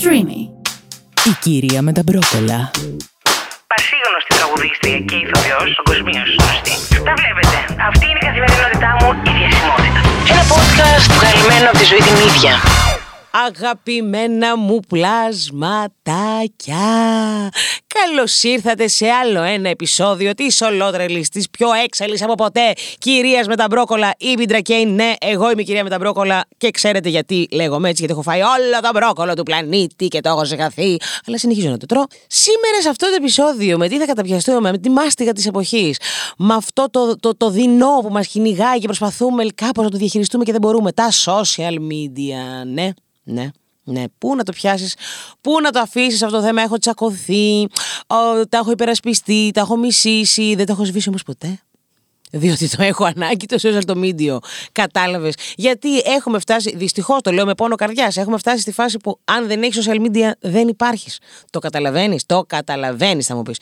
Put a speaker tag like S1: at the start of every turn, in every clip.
S1: Streamy.
S2: Η κυρία με τα μπρόκολα.
S3: Πασίγνωστη τραγουδίστρια και ηθοποιός, παγκοσμίω γνωστή. Τα βλέπετε. Αυτή είναι η καθημερινότητά μου, η διασημότητα. Ένα podcast βγαλμένο από τη ζωή την ίδια.
S2: Αγαπημένα μου πλασματάκια. Καλώς ήρθατε σε άλλο ένα επεισόδιο της ολότρελης, της πιο έξαλλης από ποτέ. Κυρίας με τα μπρόκολα, η Μπιντρακέιν Ναι, εγώ είμαι η κυρία με τα μπρόκολα και ξέρετε γιατί λέγομαι έτσι Γιατί έχω φάει όλο το μπρόκολο του πλανήτη και το έχω ζεχαθεί Αλλά συνεχίζω να το τρώω. Σήμερα σε αυτό το επεισόδιο με τι θα καταπιαστούμε, με τη μάστιγα της εποχής Με αυτό το, το, το δεινό που μας κυνηγάει και προσπαθούμε κάπως να το διαχειριστούμε και δεν μπορούμε. Τα social media, ναι ναι. Ναι, πού να το πιάσεις, πού να το αφήσεις αυτό το θέμα. Έχω τσακωθεί, τα έχω υπερασπιστεί, τα έχω μισήσει. Δεν το έχω σβήσει όμως ποτέ. Διότι το έχω ανάγκη το social media. Κατάλαβες. Γιατί έχουμε φτάσει, δυστυχώς το λέω με πόνο καρδιάς, έχουμε φτάσει στη φάση που αν δεν έχεις social media δεν υπάρχεις. Το καταλαβαίνεις, το καταλαβαίνεις, θα μου πεις.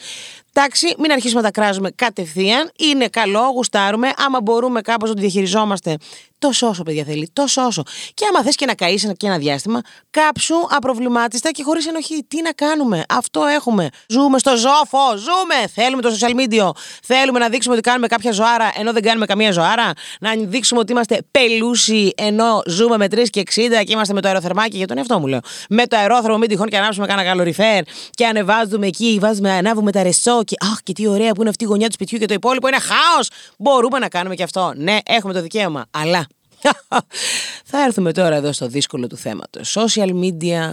S2: Εντάξει, μην αρχίσουμε να τα κράζουμε κατευθείαν. Είναι καλό, γουστάρουμε. Άμα μπορούμε κάπως να το διαχειριζόμαστε, τόσο όσο παιδιά θέλει, τόσο όσο. Και άμα θες και να καείς και ένα διάστημα, κάψου απροβλημάτιστα και χωρίς ενοχή. Τι να κάνουμε, αυτό έχουμε. Ζούμε στο ζώφο, ζούμε. Θέλουμε το social media. Θέλουμε να δείξουμε ότι κάνουμε κάποια ζωάρα ενώ δεν κάνουμε καμία ζωάρα. Να δείξουμε ότι είμαστε πελούσιοι ενώ ζούμε με 3 και 60 και είμαστε με το αεροθερμάκι. Για τον εαυτό μου λέω. Με το αερόθερμο, μην τυχόν και ανάψουμε κανένα καλοριφέρ και ανεβάζουμε εκεί, βάζουμε, ανάβουμε τα ρεσό και αχ, και τι ωραία που είναι αυτή η γωνιά του σπιτιού και το υπόλοιπο είναι χάος. Μπορούμε να κάνουμε και αυτό. Ναι, έχουμε το δικαίωμα. Αλλά θα έρθουμε τώρα εδώ στο δύσκολο του θέματος. Social media.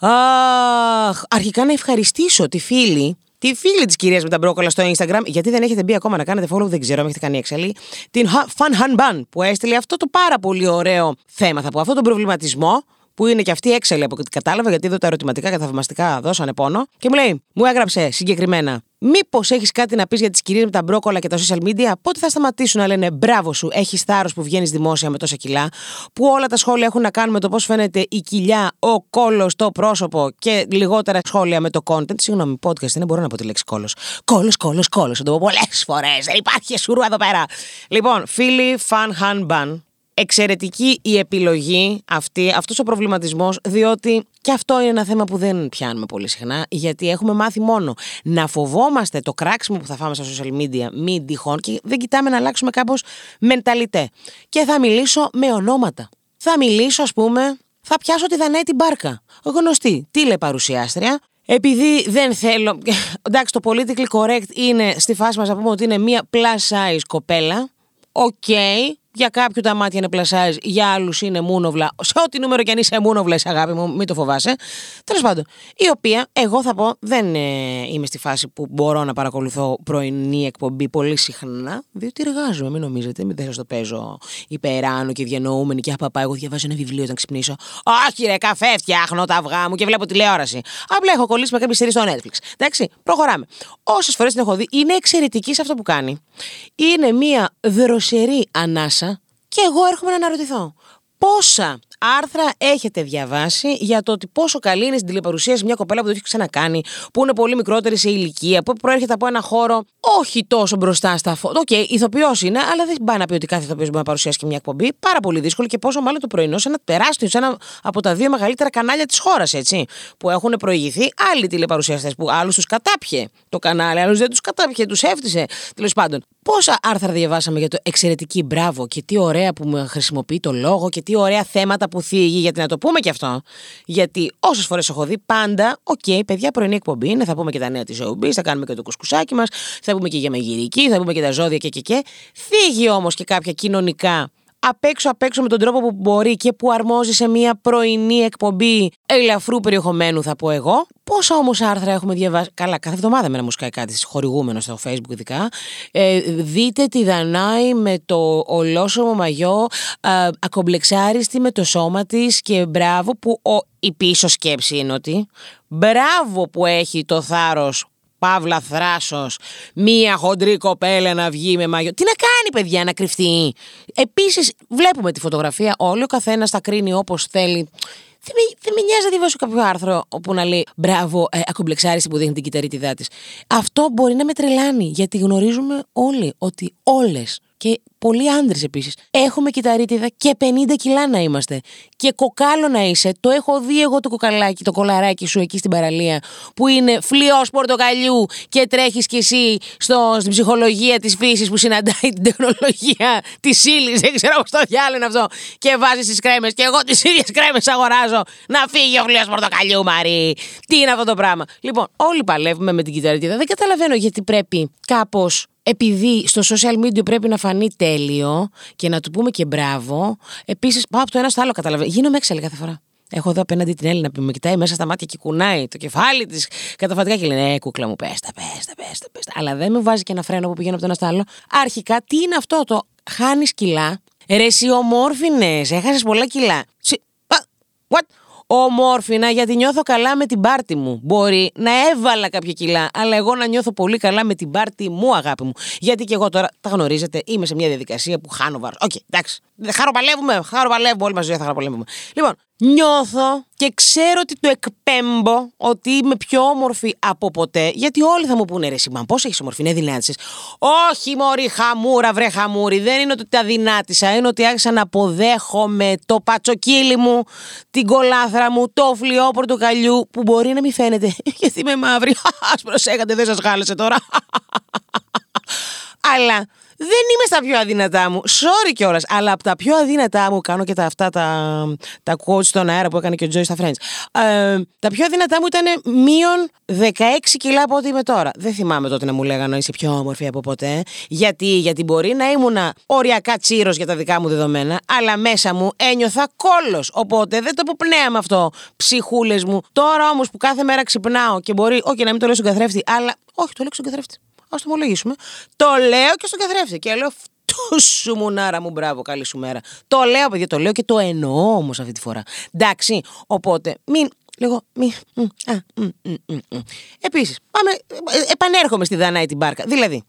S2: Αχ, αρχικά να ευχαριστήσω τη φίλη τη φίλη της κυρίας με τα μπρόκολα στο Instagram, γιατί δεν έχετε μπει ακόμα να κάνετε follow, δεν ξέρω αν έχετε κάνει έξαλλη, την Fun Han Ban που έστειλε αυτό το πάρα πολύ ωραίο θέμα, θα πω, αυτό τον προβληματισμό που είναι και αυτή έξαλλη από ό,τι κατάλαβα, γιατί εδώ τα ερωτηματικά και τα θαυμαστικά δώσανε πόνο. Και μου λέει, μου έγραψε συγκεκριμένα. Μήπως έχεις κάτι να πεις για τις κυρίες με τα μπρόκολα και τα social media, πότε θα σταματήσουν να λένε μπράβο σου, έχεις θάρρος που βγαίνεις δημόσια με τόσα κιλά, που όλα τα σχόλια έχουν να κάνουν με το πώς φαίνεται η κοιλιά, ο κόλος, το πρόσωπο και λιγότερα σχόλια με το content. Συγγνώμη, podcast δεν μπορώ να πω τη λέξη κόλος. Κόλος, κόλος, κόλος. Θα το πω πολλές φορές. Δεν υπάρχει σουρού εδώ πέρα. Λοιπόν, φίλοι, φαν, χαν, μπαν εξαιρετική η επιλογή αυτή, αυτός ο προβληματισμός, διότι και αυτό είναι ένα θέμα που δεν πιάνουμε πολύ συχνά, γιατί έχουμε μάθει μόνο να φοβόμαστε το κράξιμο που θα φάμε στα social media μη τυχόν και δεν κοιτάμε να αλλάξουμε κάπως μενταλιτέ. Και θα μιλήσω με ονόματα. Θα μιλήσω, ας πούμε, θα πιάσω τη Δανέη την Μπάρκα. Γνωστή τηλεπαρουσιάστρια, επειδή δεν θέλω. Εντάξει, το politically correct είναι στη φάση μας να πούμε ότι είναι μία plus size κοπέλα. OK, okay, για κάποιους τα μάτια είναι plus size, για άλλους είναι μούνοβλα. Σε ό,τι νούμερο κι αν είσαι μούνοβλα, αγάπη μου, μην το φοβάσαι. Τέλος πάντων, η οποία, εγώ θα πω, δεν ε, είμαι στη φάση που μπορώ να παρακολουθώ πρωινή εκπομπή πολύ συχνά, διότι εργάζομαι, μην νομίζετε, μην δεν σας το παίζω υπεράνω και διανοούμενη και απαπά. Εγώ διαβάζω ένα βιβλίο όταν ξυπνήσω. Όχι, ρε, καφέ φτιάχνω τα αυγά μου και βλέπω τηλεόραση. Απλά έχω κολλήσει με κάποια σειρά στο Netflix. Εντάξει, προχωράμε. Όσες φορές την έχω δει, είναι εξαιρετική σε αυτό που κάνει. Είναι μια δροσερή ανάσα και εγώ έρχομαι να αναρωτηθώ. Πόσα άρθρα έχετε διαβάσει για το ότι πόσο καλή είναι στην τηλεπαρουσίαση μια κοπέλα που το έχει ξανακάνει, που είναι πολύ μικρότερη σε ηλικία, που προέρχεται από ένα χώρο όχι τόσο μπροστά στα φώτα. OK, okay, ηθοποιός είναι, αλλά δεν πάει να πει ότι κάθε ηθοποιός μπορεί να παρουσιάσει και μια εκπομπή. Πάρα πολύ δύσκολο και πόσο μάλλον το πρωινό σε ένα τεράστιο, σε ένα από τα δύο μεγαλύτερα κανάλια της χώρας, έτσι. Που έχουν προηγηθεί άλλοι τηλεπαρουσιαστές που άλλους τους κατάπιε το κανάλι, άλλους δεν τους κατάπιε, τους έφτιασε. Τέλος πάντων, πόσα άρθρα διαβάσαμε για το εξαιρετική μπράβο και τι ωραία που με χρησιμοποιεί το λόγο και τι ωραία θέματα που θίγει, γιατί να το πούμε και αυτό. Γιατί όσες φορές έχω δει, πάντα, OK, okay, παιδιά, πρωινή εκπομπή είναι, θα πούμε και τα νέα της Ζώμπη, θα κάνουμε και το κουσκουσάκι μας, θα πούμε και για μαγειρική, θα πούμε και τα ζώδια και και και. Θίγει όμως και κάποια κοινωνικά απ' έξω απ' έξω με τον τρόπο που μπορεί και που αρμόζει σε μια πρωινή εκπομπή ελαφρού περιεχομένου, θα πω εγώ. Πόσα όμως άρθρα έχουμε διαβάσει; Καλά, κάθε εβδομάδα με ένα μου κάτι χορηγούμενο στο Facebook ειδικά. Ε, δείτε τη Δανάη με το ολόσωμο μαγιό, ε, ακομπλεξάριστη με το σώμα της και μπράβο που ο, η πίσω σκέψη είναι ότι μπράβο που έχει το θάρρος Παύλα θράσος, μία χοντρή κοπέλα να βγει με μαγιο. Τι να κάνει, παιδιά, να κρυφτεί; Επίσης, βλέπουμε τη φωτογραφία. Όλοι ο καθένας θα κρίνει όπως θέλει. Δεν με, δεν με νοιάζει να διαβάσω κάποιο άρθρο όπου να λέει Μπράβο, ε, ακομπλεξάριστη που δείχνει την κυταρίτιδά της. Αυτό μπορεί να με τρελάνει, γιατί γνωρίζουμε όλοι ότι όλες και πολλοί άντρες επίσης. Έχουμε κυταρίτιδα και 50 κιλά να είμαστε. Και κοκάλο να είσαι. Το έχω δει εγώ το κοκαλάκι, το κολαράκι σου εκεί στην παραλία, που είναι φλοιός πορτοκαλιού και τρέχεις κι εσύ στο, στην ψυχολογία της φύσης που συναντάει την τεχνολογία της ύλης. Δεν ξέρω πώ το διάλεγε αυτό. Και βάζεις τις κρέμες. Και εγώ τις ίδιες κρέμες αγοράζω. Να φύγει ο φλοιός πορτοκαλιού, Μαρή. Τι είναι αυτό το πράγμα. Λοιπόν, όλοι παλεύουμε με την κυταρίτιδα. Δεν καταλαβαίνω γιατί πρέπει κάπως επειδή στο social media πρέπει να φανεί τέλειο και να του πούμε και μπράβο, επίσης πάω από το ένα στο άλλο, καταλαβαίνω. Γίνομαι έξαλλη κάθε φορά. Έχω εδώ απέναντι την Έλληνα που με κοιτάει μέσα στα μάτια και κουνάει το κεφάλι της καταφατικά και λέει: Ναι, κούκλα μου, πέστα, πέστα, πέστα, πέστα. Αλλά δεν με βάζει και ένα φρένο που πηγαίνω από το ένα στο άλλο. Αρχικά, τι είναι αυτό το χάνεις κιλά. Ρε, ομόρφυνες, έχασες πολλά κιλά. What? Ομόρφυνα γιατί νιώθω καλά με την πάρτη μου. Μπορεί να έβαλα κάποια κιλά, αλλά εγώ να νιώθω πολύ καλά με την πάρτη μου, αγάπη μου. Γιατί και εγώ τώρα, τα γνωρίζετε, είμαι σε μια διαδικασία που χάνω βάρος. OK, okay, εντάξει. Χαροπαλεύουμε, χαροπαλεύουμε, όλοι μαζί θα χαροπαλεύουμε. Λοιπόν, νιώθω και ξέρω ότι το εκπέμπω ότι είμαι πιο όμορφη από ποτέ. Γιατί όλοι θα μου πούνε ρε Σιμάν, πώς έχεις ομορφύνει, αδυνάτισες. Όχι, Μωρή, χαμούρα, βρε χαμούρι. Δεν είναι ότι τα δυνάτησα. Είναι ότι άρχισα να αποδέχομαι το πατσοκύλι μου, την κολάθρα μου, το φλοιό πορτοκαλιού που μπορεί να μην φαίνεται. Γιατί είμαι μαύρη. Α προσέχατε, δεν σας γάλεσε τώρα. Αλλά δεν είμαι στα πιο αδύνατά μου. Sorry κιόλας. Αλλά από τα πιο αδύνατά μου κάνω και τα, αυτά τα, τα quotes στον αέρα που έκανε και ο Τζόι στα Friends. Ε, τα πιο αδύνατά μου ήταν μείον 16 κιλά από ό,τι είμαι τώρα. Δεν θυμάμαι τότε να μου λέγανε είσαι πιο όμορφη από ποτέ. Γιατί, γιατί μπορεί να ήμουν οριακά τσίρος για τα δικά μου δεδομένα, αλλά μέσα μου ένιωθα κόλος. Οπότε δεν το με αυτό. Ψυχούλες μου. Τώρα όμως που κάθε μέρα ξυπνάω και μπορεί, όχι να μην το λέω στον καθρέφτη, αλλά όχι, το λέω στον καθρέφτη ας το ομολογήσουμε. Το λέω και στον καθρέφτη. Και λέω αυτό σου μουνάρα μου, μπράβο, καλή σου μέρα. Το λέω, παιδιά, το λέω και το εννοώ όμως αυτή τη φορά. Εντάξει, οπότε μην Λέγω, μη, Επίσης, πάμε, ε, επανέρχομαι στη Δανάη την Μπάρκα. Δηλαδή,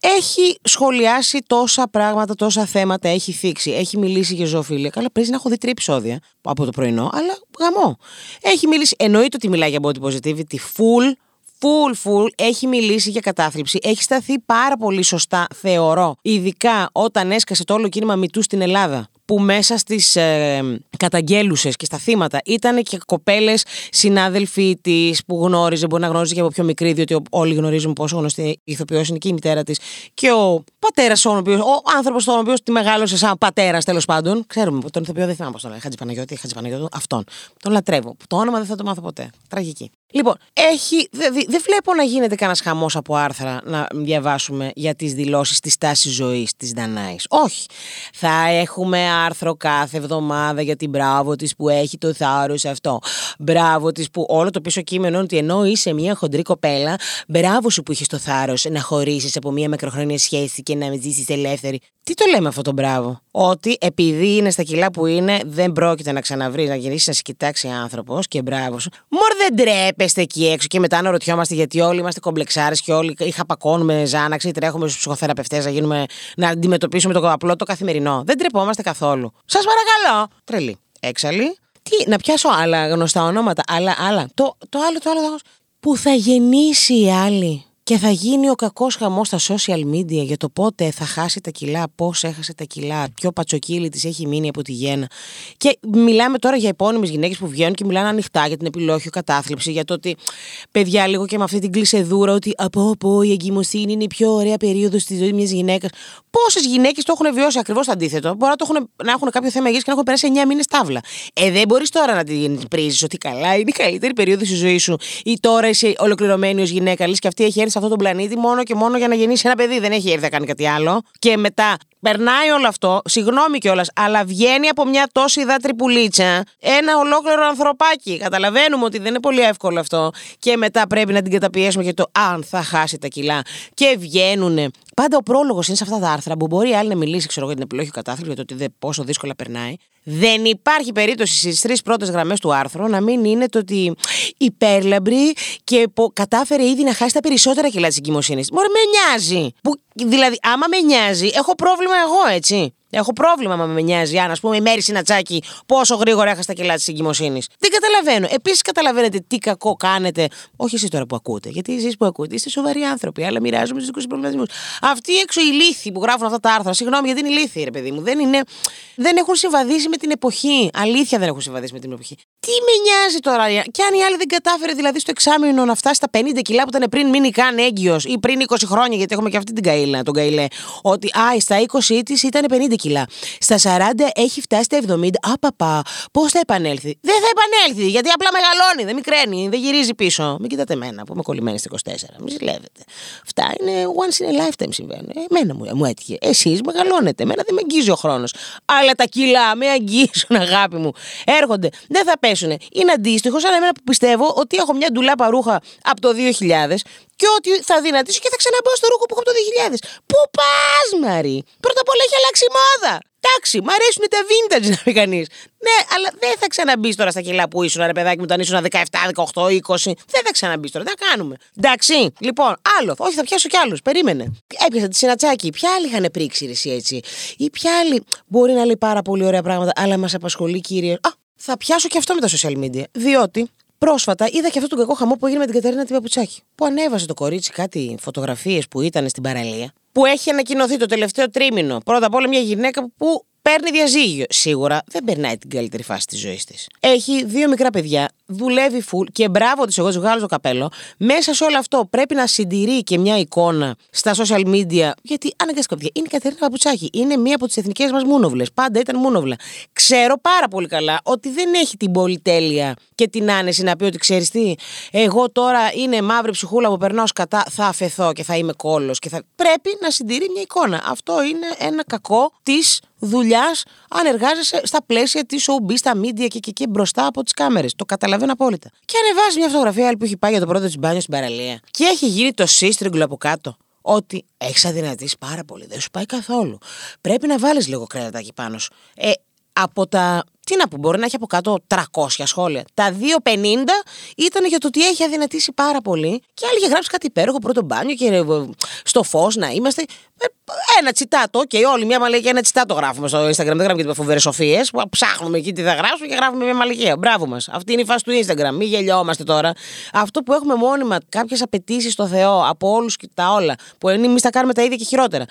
S2: έχει σχολιάσει τόσα πράγματα, τόσα θέματα, έχει θίξει, έχει μιλήσει για ζωοφίλια. Καλά, πρέπει να έχω δει τρία επεισόδια από το πρωινό, αλλά γαμό. Έχει μιλήσει, εννοείται ότι μιλάει για body positivity, full full full έχει μιλήσει για κατάθλιψη. Έχει σταθεί πάρα πολύ σωστά, θεωρώ. Ειδικά όταν έσκασε το όλο κίνημα Μητού στην Ελλάδα που μέσα στις ε, καταγγέλουσες και στα θύματα ήταν και κοπέλες συνάδελφοι της που γνώριζε, μπορεί να γνώριζε και από πιο μικρή, διότι όλοι γνωρίζουν πόσο γνωστή ηθοποιός είναι και η μητέρα της. Και ο πατέρας, ο, ο άνθρωπος τον οποίος τη μεγάλωσε σαν πατέρας τέλος πάντων. Ξέρουμε τον ηθοποιό δεν θυμάμαι πώς τον λέει. Χατζη Παναγιώτη, Χατζη Παναγιώτη, αυτόν. Τον λατρεύω. Το όνομα δεν θα το μάθω ποτέ. Τραγική. Λοιπόν, έχει, δεν δε βλέπω να γίνεται κανένας χαμός από άρθρα να διαβάσουμε για τις δηλώσεις της τάσης ζωής της Δανάη. Όχι. Θα έχουμε άρθρο κάθε εβδομάδα για την μπράβο της που έχει το θάρρο αυτό. Μπράβο της που όλο το πίσω κείμενο είναι ότι ενώ είσαι μια χοντρή κοπέλα, μπράβο σου που είχες το θάρρος να χωρίσεις από μια μακροχρόνια σχέση και να ζήσεις ελεύθερη. Τι το λέμε αυτό το μπράβο; Ότι επειδή είναι στα κιλά που είναι, δεν πρόκειται να ξαναβρεις, να γυρίσεις να σε κοιτάξει άνθρωπος και μπράβο σου. Μορ δεν τρέπεστε εκεί έξω και μετά να ρωτιόμαστε γιατί όλοι είμαστε κομπλεξάρες και όλοι είχα πακώνουμε ζάναξη, τρέχουμε στους ψυχοθεραπευτές να, γίνουμε, να αντιμετωπίσουμε το απλό το καθημερινό. Δεν τρεπόμαστε καθόλου. Σας παρακαλώ. Τρελή. Έξαλλη. Τι, να πιάσω άλλα γνωστά ονόματα. Άλλα, άλλα. Το, το άλλο, το άλλο. Που θα γεννήσει η άλλη και θα γίνει ο κακός χαμός στα social media για το πότε θα χάσει τα κιλά, πώς έχασε τα κιλά, ποιο πατσοκύλι της έχει μείνει από τη γέννα. Και μιλάμε τώρα για επώνυμες γυναίκες που βγαίνουν και μιλάνε ανοιχτά για την επιλόχιο κατάθλιψη, για το ότι παιδιά λίγο και με αυτή την κλεισεδούρα ότι από από η εγκυμοσύνη είναι η πιο ωραία περίοδος στη ζωής μιας γυναίκας. Πόσες γυναίκες το έχουν βιώσει ακριβώς το αντίθετο. Μπορεί να, το έχουν, να έχουν κάποιο θέμα υγεία και να έχουν περάσει 9 μήνες τάβλα. Ε, δεν μπορείς τώρα να την πρίζεις ότι καλά είναι η καλύτερη περίοδος στη ζωής σου ή τώρα είσαι ολοκληρωμένη ως γυναίκα. Λες και αυτή έχει έρθει σε αυτόν τον πλανήτη μόνο και μόνο για να γεννήσει ένα παιδί. Δεν έχει έρθει να κάνει κάτι άλλο. Και μετά περνάει όλο αυτό, συγγνώμη κιόλας, αλλά βγαίνει από μια τόση υδάτρη πουλίτσα ένα ολόκληρο ανθρωπάκι. Καταλαβαίνουμε ότι δεν είναι πολύ εύκολο αυτό. Και μετά πρέπει να την καταπιέσουμε για το αν θα χάσει τα κιλά. Και βγαίνουν. Πάντα ο πρόλογος είναι σε αυτά τα άρθρα που μπορεί άλλη να μιλήσει ξέρω, για την επιλογή κατάθλιψη, για το ότι πόσο δύσκολα περνάει. Δεν υπάρχει περίπτωση στις τρεις πρώτες γραμμές του άρθρου να μην είναι το ότι υπέρλαμπρη και κατάφερε ήδη να χάσει τα περισσότερα κιλά της εγκυμοσύνης. Μπορεί με νοιάζει. Που, δηλαδή, άμα με νοιάζει, έχω πρόβλημα εγώ, έτσι. Έχω πρόβλημα μα με νοιάζει αν, ας πούμε, η Μέρη Συνατσάκη πόσο γρήγορα έχασε τα κιλά της εγκυμοσύνης. Δεν καταλαβαίνω. Επίσης, καταλαβαίνετε τι κακό κάνετε. Όχι εσείς τώρα που ακούτε, γιατί εσείς που ακούτε είστε σοβαροί άνθρωποι, αλλά μοιράζομαι του δικούς προβληματισμούς. Αυτοί έξω οι λύθοι που γράφουν αυτά τα άρθρα, συγγνώμη γιατί είναι ηλίθιοι, ρε παιδί μου, δεν, είναι, δεν έχουν συμβαδίσει με την εποχή. Αλήθεια δεν έχουν συμβαδίσει με την εποχή. Τι με νοιάζει τώρα, και αν η άλλη δεν κατάφερε δηλαδή στο εξάμεινο να φτάσει στα 50 κιλά που ήταν πριν μείνει καν έγκυος ή πριν 20 χρόνια, γιατί έχουμε και αυτή την καήλα, τον καηλέ. Ότι α, στα 20 της ήταν 50 κιλά. Στα 40 έχει φτάσει στα 70. Απαπα, πώς θα επανέλθει; Δεν θα επανέλθει, γιατί απλά μεγαλώνει, δεν μικραίνει, δεν γυρίζει πίσω. Μην κοιτάτε εμένα που είμαι κολλημένη στα 24. Μην ζηλεύετε. Αυτά είναι once in a lifetime συμβαίνουν. Εμένα μου, μου έτυχε. Εσείς μεγαλώνετε. Εμένα δεν με αγγίζει ο χρόνος. Αλλά τα κιλά με αγγίζουν, αγάπη μου. Έρχονται. Δεν θα πέσουν. Είναι αντίστοιχο σαν εμένα που πιστεύω ότι έχω μια ντουλάπα ρούχα από το 2000 και ότι θα δυνατήσω και θα ξαναμπω στο ρούχο που έχω από το 2000. Πού πας, Μαρή! Πρώτα απ' όλα έχει αλλάξει η μόδα. Εντάξει, μου αρέσουν τα vintage να πει κανείς. Ναι, αλλά δεν θα ξαναμπείς τώρα στα κιλά που ήσουν, ρε παιδάκι μου, όταν ήσουν 17, 18, 20. Δεν θα ξαναμπείς τώρα, τι θα κάνουμε. Εντάξει, λοιπόν, άλλο. Όχι, θα πιάσω κι άλλους. Περίμενε. Έπιασα τη συνατσάκι. Ποια άλλη είχαν πρίξει εσύ έτσι; Ή ποια άλλη; Μπορεί να λέει πάρα πολύ ωραία πράγματα, αλλά μας απασχολεί κυρίω. Α, θα πιάσω και αυτό με τα social media. Διότι Πρόσφατα είδα και αυτό τον κακό χαμό που έγινε με την Κατερίνα Τυπαπουτσάκη. Που ανέβασε το κορίτσι κάτι φωτογραφίες που ήταν στην παραλία. Που έχει ανακοινωθεί το τελευταίο τρίμηνο. Πρώτα απ' όλα μια γυναίκα που παίρνει διαζύγιο. Σίγουρα δεν περνάει την καλύτερη φάση της ζωής της. Έχει δύο μικρά παιδιά, δουλεύει full και μπράβο της, εγώ τη βγάλω το καπέλο. Μέσα σε όλο αυτό πρέπει να συντηρεί και μια εικόνα στα social media. Γιατί αναγκαστικά παιδιά είναι η Κατερίνα Παπουτσάκη. Είναι μία από τις εθνικές μας μούνοβλε. Πάντα ήταν μούνοβλα. Ξέρω πάρα πολύ καλά ότι δεν έχει την πολυτέλεια και την άνεση να πει ότι ξέρεις τι. Εγώ τώρα είναι μαύρη ψυχούλα που περνάω σκατά, θα αφαιθώ και θα είμαι κόλο. Θα... Πρέπει να συντηρεί μια εικόνα. Αυτό είναι ένα κακό της δουλειάς αν εργάζεσαι στα πλαίσια της showbiz, στα media και, και, και μπροστά από τις κάμερες. Το καταλαβαίνω απόλυτα. Και ανεβάζεις μια φωτογραφία άλλη που έχει πάει για το πρώτο της μπάνιο στην παραλία. Και έχει γίνει το σύστριγγλο από κάτω. Ότι έχεις αδυνατήσει πάρα πολύ. Δεν σου πάει καθόλου. Πρέπει να βάλεις λίγο κρέατάκι πάνω σου. Ε, από τα. Τι να πω, μπορεί να έχει από κάτω 300 σχόλια. Τα 250 ήταν για το ότι έχει αδυνατήσει πάρα πολύ. Και άλλοι είχε γράψει κάτι υπέροχο πρώτο μπάνιο και ε, στο φως να είμαστε. Ε, ένα τσιτάτο, και όλοι μια μαλακία, ένα τσιτάτο γράφουμε στο Instagram. Δεν γράφουμε και φοβερές σοφίες. Ψάχνουμε εκεί τι θα γράψουμε και γράφουμε μια μαλακία. Μπράβο μας. Αυτή είναι η φάση του Instagram. Μην γελιόμαστε τώρα. Αυτό που έχουμε μόνιμα κάποιες απαιτήσεις στο Θεό από όλους και τα όλα. Που εμείς τα κάνουμε τα ίδια και χειρότερα.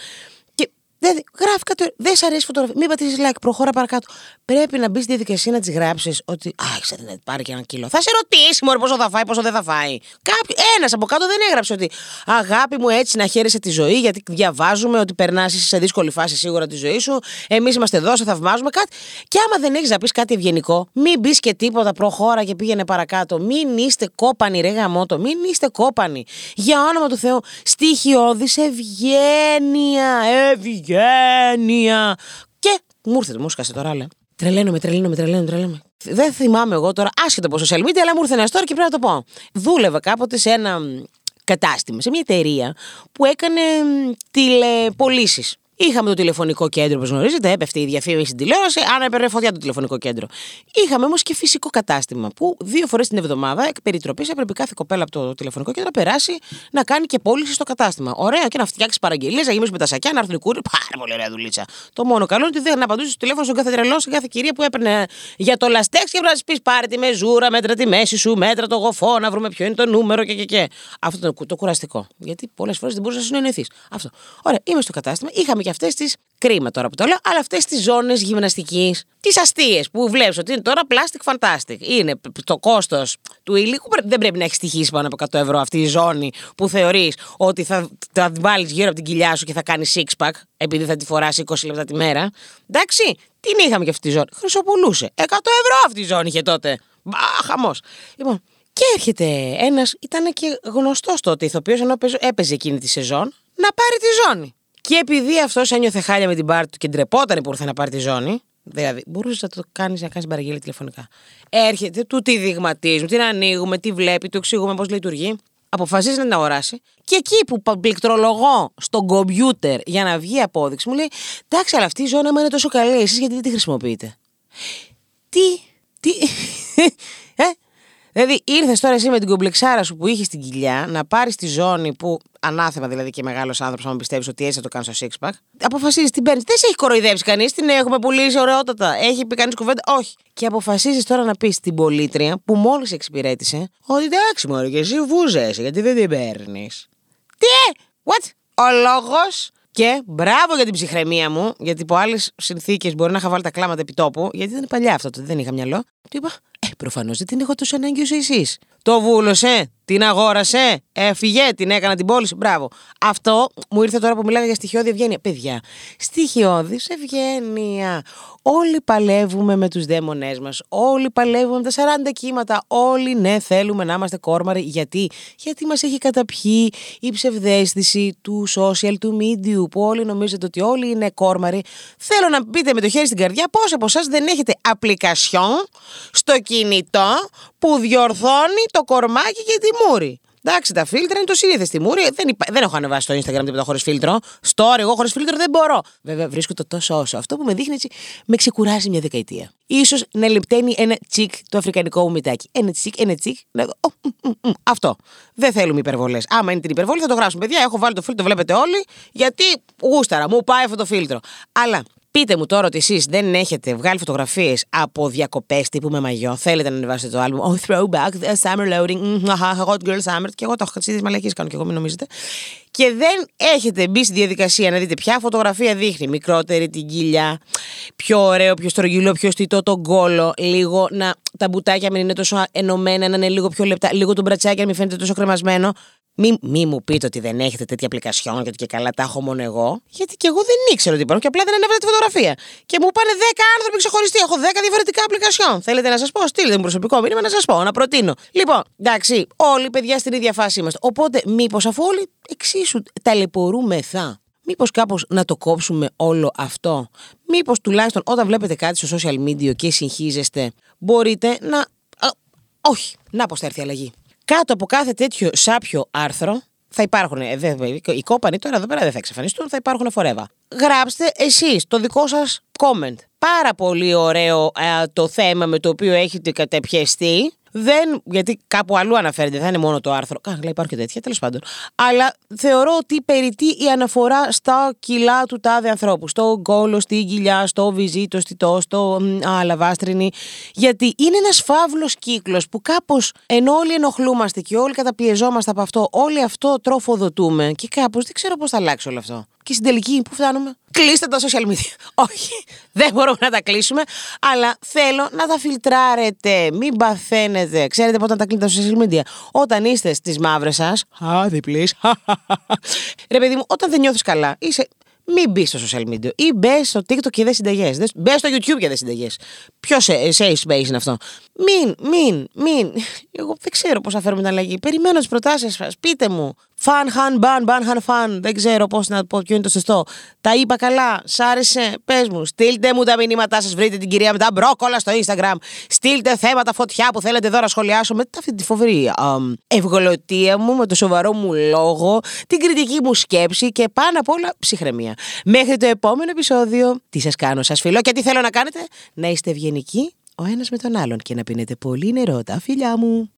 S2: Δεν, γράφει κάτι. Δεν σ' αρέσει η φωτογραφία. Μην πατήσεις like, προχώρα παρακάτω. Πρέπει να μπεις στη διαδικασία να τη γράψεις ότι. Α, ξέρετε να πάρει και ένα κιλό. Θα σε ρωτήσει μόνο πόσο θα φάει, πόσο δεν θα φάει. Κάποιο, ένας από κάτω δεν έγραψε ότι. Αγάπη μου, έτσι να χαίρεσαι τη ζωή, γιατί διαβάζουμε ότι περνάς σε δύσκολη φάση σίγουρα τη ζωή σου. Εμείς είμαστε εδώ, σε θαυμάζουμε κάτι. Και άμα δεν έχεις να πεις κάτι ευγενικό, μην μπεις και τίποτα, προχώρα και πήγαινε παρακάτω. Μην είστε κόπανοι, ρε γαμότο, μην είστε κόπανοι. Για όνομα του Θεού, στοιχειώδης ευγένεια, ευγένεια οικογένεια. Και μου ήρθε, μου σκάσε τώρα, λέει. Τρελαίνομαι, τρελαίνομαι, τρελαίνομαι, τρελαίνομαι. Δεν θυμάμαι εγώ τώρα, άσχετο από social media, αλλά μου ήρθε ένα τώρα και πρέπει να το πω. Δούλευα κάποτε σε ένα κατάστημα, σε μια εταιρεία που έκανε τηλεπολίσεις. Είχαμε το τηλεφωνικό κέντρο, όπως γνωρίζετε, έπεφτε η διαφήμιση στην τηλεόραση, αν έπαιρνε φωτιά το τηλεφωνικό κέντρο. Είχαμε όμως και φυσικό κατάστημα που δύο φορές την εβδομάδα, εκ περιτροπής, έπρεπε κάθε κοπέλα από το τηλεφωνικό κέντρο να περάσει να κάνει και πώληση στο κατάστημα. Ωραία και να φτιάξει παραγγελίες, να γεμίσει με τα σακιά, να έρθουν οι κούροι. Πάρα πολύ ωραία δουλίτσα. Το μόνο καλό είναι ότι δεν απαντούσε στο τηλέφωνο στον κάθε τρελό, σε κάθε κυρία που έπαιρνε για το λαστέξ και να τη πεις πάρε τη μεζούρα, μέτρα τη μέση σου, μέτρα το γοφό, να βρούμε ποιο είναι το νούμερο και και και. Αυτό το, το κουραστικό. Γιατί πολλές φορές δεν μπορούσε να συνεννοηθείς. Αυτό. Ωραία, είμαι στο κατάστημα, είχαμε και αυτές τις Κρίμα τώρα που το λέω, αλλά αυτές τις ζώνες γυμναστικής, τις αστείες που βλέπεις ότι είναι τώρα plastic fantastic. Είναι το κόστος του υλικού, δεν πρέπει να έχεις στοιχήσει πάνω από 100 ευρώ αυτή η ζώνη που θεωρείς ότι θα, θα βάλεις γύρω από την κοιλιά σου και θα κάνεις six pack, επειδή θα τη φοράσει 20 λεπτά τη μέρα. Εντάξει, την είχαμε και αυτή τη ζώνη. Χρυσοπουλούσε. 100 ευρώ αυτή η ζώνη είχε τότε. Μπα, χαμός. Λοιπόν, και έρχεται ένας, ήταν και γνωστός τότε ηθοποιός, ενώ έπαιζε εκείνη τη σεζόν, να πάρει τη ζώνη. Και επειδή αυτός ένιωθε χάλια με την πάρτη του και ντρεπόταν που ήρθε να πάρει τη ζώνη, δηλαδή μπορούσες να το κάνεις να κάνεις παραγγελία τηλεφωνικά. Έρχεται, του τη δειγματίζουμε, την ανοίγουμε, τι βλέπει, του εξηγούμε πώς λειτουργεί. Αποφασίζει να την αγοράσει. Και εκεί που πληκτρολογώ στο κομπιούτερ για να βγει απόδειξη, μου λέει: Εντάξει, αλλά αυτή η ζώνη μου είναι τόσο καλή, εσείς γιατί δεν τη χρησιμοποιείτε; Τι, τι. Ε, Δηλαδή, ήρθες τώρα εσύ με την κομπλεξάρα σου που είχες στην κοιλιά να πάρεις τη ζώνη που ανάθεμα δηλαδή και μεγάλος άνθρωπος, αν πιστεύεις ότι έτσι θα το κάνεις στο six pack. Αποφασίζεις την παίρνεις. Δεν σε έχει κοροϊδέψει κανείς, την έχουμε πουλήσει ωραιότατα. Έχει πει κανείς κουβέντα; Όχι. Και αποφασίζεις τώρα να πεις στην πολίτρια που μόλις εξυπηρέτησε ότι εντάξει, Μωρή, και εσύ βούζεσαι, γιατί δεν την παίρνεις. Τι! What? Ο λόγος; Και μπράβο για την ψυχραιμία μου, γιατί υπό άλλες συνθήκες μπορεί να είχα βάλει τα κλάματα επί τόπου, γιατί ήταν παλιά αυτό, δεν είχα μυαλό. Του είπα, Ε, προφανώς δεν την έχω τόσο ανάγκη όσο εσείς. Το βούλωσε, την αγόρασε, έφυγε, την έκανα την πώληση. Μπράβο. Αυτό μου ήρθε τώρα που μιλάγα για στοιχειώδη ευγένεια. Παιδιά, στοιχειώδης ευγένεια. Όλοι παλεύουμε με τους δαίμονές μας. Όλοι παλεύουμε με τα 40 κύματα. Όλοι ναι, θέλουμε να είμαστε κόρμαροι. Γιατί, Γιατί μας έχει καταπιεί η ψευδέστηση του social, του media, που όλοι νομίζετε ότι όλοι είναι κόρμαροι. Θέλω να πείτε με το χέρι στην καρδιά πώς από εσάς δεν έχετε application στο κινητό που διορθώνει το κορμάκι και τη μούρη. Εντάξει, τα φίλτρα είναι το συνήθε στη μούρη. Δεν, υπά... δεν έχω ανεβάσει στο Instagram τίποτα χωρίς φίλτρο. Story, εγώ χωρίς φίλτρο δεν μπορώ. Βέβαια, βρίσκω το τόσο όσο. Αυτό που με δείχνει έτσι, με ξεκουράζει μια δεκαετία. σω να λεπταίνει ένα τσικ το αφρικανικό μου μητάκι. Ένα τσικ, ένα τσικ. Να... Ο, μ, μ, μ. Αυτό. Δεν θέλουμε υπερβολές. Άμα είναι την υπερβολή, θα το γράψουμε. Παιδιά, έχω βάλει το φίλτρο, βλέπετε όλοι, γιατί γούσταρα, μου πάει αυτό το φίλτρο. Αλλά Πείτε μου τώρα ότι εσείς δεν έχετε βγάλει φωτογραφίες από διακοπές τύπου με μαγιό. Θέλετε να ανεβάσετε το album. Oh, throwback, the summer loading. hot girl summer. Και εγώ το έχω κατσίδι μαλακίες κάνω και εγώ, μην νομίζετε. Και δεν έχετε μπει στη διαδικασία να δείτε ποια φωτογραφία δείχνει. Μικρότερη την κοιλιά, πιο ωραίο, πιο στρογγυλό, πιο στιτό τον κόλο. Λίγο να τα μπουτάκια μην είναι τόσο ενωμένα, να είναι λίγο πιο λεπτά. Λίγο το μπρατσάκι να μην φαίνεται τόσο κρεμασμένο. Μη, μη μου πείτε ότι δεν έχετε τέτοια application και ότι και καλά τα έχω μόνο εγώ. Γιατί και εγώ δεν ήξερα ότι υπάρχουν και απλά δεν ανέβαλα τη φωτογραφία. Και μου πάνε 10 άνθρωποι ξεχωριστοί. Έχω 10 διαφορετικά application. Θέλετε να σας πω, στείλτε μου προσωπικό μήνυμα να σας πω, να προτείνω. Λοιπόν, εντάξει, όλοι παιδιά στην ίδια φάση είμαστε. Οπότε, μήπως αφού όλοι εξίσου ταλαιπωρούμεθα, Μήπως κάπως να το κόψουμε όλο αυτό; Μήπως τουλάχιστον όταν βλέπετε κάτι στο social media και συγχύζεστε, μπορείτε να. Α, όχι, να πως θα έρθει αλλαγή. Κάτω από κάθε τέτοιο σάπιο άρθρο θα υπάρχουν. Ε, δε, οι κόπανοι τώρα εδώ πέρα δεν θα εξαφανιστούν, θα υπάρχουν φορεύα. Γράψτε εσείς το δικό σας comment. Πάρα πολύ ωραίο ε, το θέμα με το οποίο έχετε κατεπιεστεί. Δεν, γιατί κάπου αλλού αναφέρεται, δεν είναι μόνο το άρθρο. Καλά, υπάρχει και τέτοια, τέλος πάντων. Αλλά θεωρώ ότι περιττεί η αναφορά στα κιλά του τάδε ανθρώπου. Στο γκόλο, στην κοιλιά, στο βυζί, το στιτό, στο αλαβάστρινη. Γιατί είναι ένας φαύλος κύκλος που κάπως ενώ όλοι ενοχλούμαστε και όλοι καταπιεζόμαστε από αυτό, όλοι αυτό τροφοδοτούμε και κάπως δεν ξέρω πώς θα αλλάξει όλο αυτό. Και στην τελική, πού φτάνουμε. Κλείστε τα social media. Όχι, δεν μπορούμε να τα κλείσουμε, αλλά θέλω να τα φιλτράρετε. Μην παθαίνετε. Ξέρετε πότε να τα κλείνετε τα social media; Όταν είστε στις μαύρες σας. Χάδι, please. Ρε παιδί μου, όταν δεν νιώθεις καλά, είσαι μην μπεις στο social media ή μπες στο TikTok και δες συνταγές. Μπες στο YouTube και δες συνταγές. Ποιος safe space είναι αυτό; Μην, μην, μην. Εγώ δεν ξέρω πώς θα φέρουμε την αλλαγή. Περιμένω τις προτάσεις σας. Πείτε μου. Φαν, χαν, μπαν, μπαν, χαν, φαν. Δεν ξέρω πώς να πω ποιο είναι το σωστό. Τα είπα καλά. Σ' άρεσε. Πες μου. Στείλτε μου τα μηνύματά σας. Βρείτε την κυρία με τα μπρόκολα στο Instagram. Στείλτε θέματα φωτιά που θέλετε εδώ να σχολιάσω. Με αυτή τη φοβερή um, ευγολοτία μου, με το σοβαρό μου λόγο, την κριτική μου σκέψη και πάνω απ' όλα ψυχραιμία. Μέχρι το επόμενο επεισόδιο, τι σας κάνω, σας φιλώ και τι θέλω να κάνετε, να είστε ευγενικοί ο ένας με τον άλλον και να πίνετε πολύ νερό τα φιλιά μου.